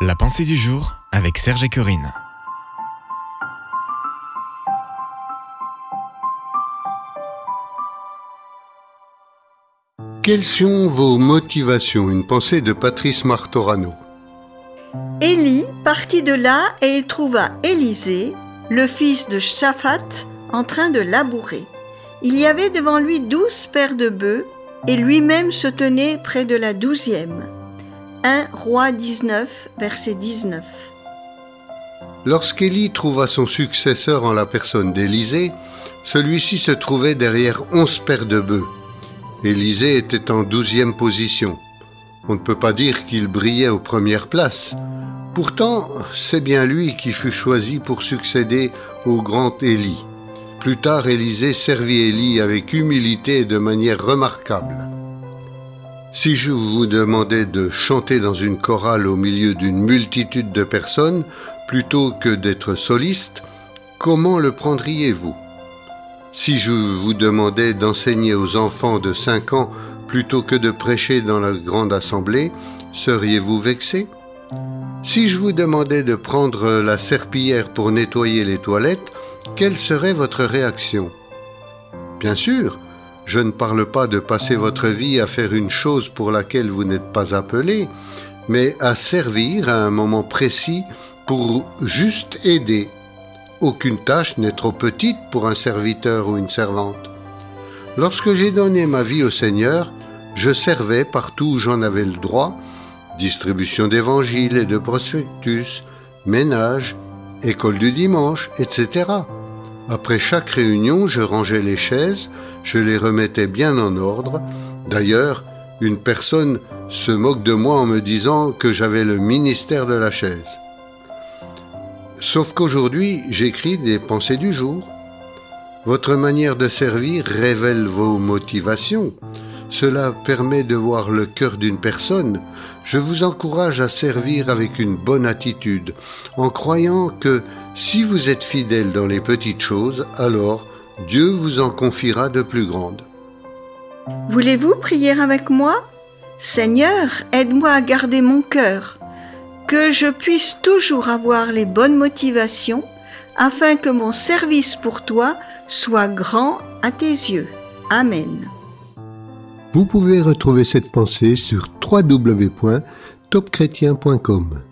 La pensée du jour avec Serge et Corinne. Quelles sont vos motivations? Une pensée de Patrice Martorano. Élie partit de là et il trouva Élisée, le fils de Shaphat, en train de labourer. Il y avait devant lui douze paires de bœufs et lui-même se tenait près de la douzième. 1 Roi 19, verset 19. Lorsqu'Élie trouva son successeur en la personne d'Élisée, celui-ci se trouvait derrière onze paires de bœufs. Élisée était en douzième position. On ne peut pas dire qu'il brillait aux premières places. Pourtant, c'est bien lui qui fut choisi pour succéder au grand Élie. Plus tard, Élisée servit Élie avec humilité et de manière remarquable. Si je vous demandais de chanter dans une chorale au milieu d'une multitude de personnes, plutôt que d'être soliste, comment le prendriez-vous? Si je vous demandais d'enseigner aux enfants de 5 ans plutôt que de prêcher dans la grande assemblée, seriez-vous vexé? Si je vous demandais de prendre la serpillière pour nettoyer les toilettes, quelle serait votre réaction? Bien sûr, je ne parle pas de passer votre vie à faire une chose pour laquelle vous n'êtes pas appelé, mais à servir à un moment précis pour juste aider. Aucune tâche n'est trop petite pour un serviteur ou une servante. Lorsque j'ai donné ma vie au Seigneur, je servais partout où j'en avais le droit, distribution d'évangiles et de prospectus, ménage, école du dimanche, etc. Après chaque réunion, je rangeais les chaises, je les remettais bien en ordre. D'ailleurs, une personne se moque de moi en me disant que j'avais le ministère de la chaise. Sauf qu'aujourd'hui, j'écris des pensées du jour. Votre manière de servir révèle vos motivations. Cela permet de voir le cœur d'une personne. Je vous encourage à servir avec une bonne attitude, en croyant que si vous êtes fidèle dans les petites choses, alors Dieu vous en confiera de plus grandes. Voulez-vous prier avec moi? Seigneur, aide-moi à garder mon cœur, que je puisse toujours avoir les bonnes motivations, afin que mon service pour toi soit grand à tes yeux. Amen. Vous pouvez retrouver cette pensée sur www.topchrétien.com.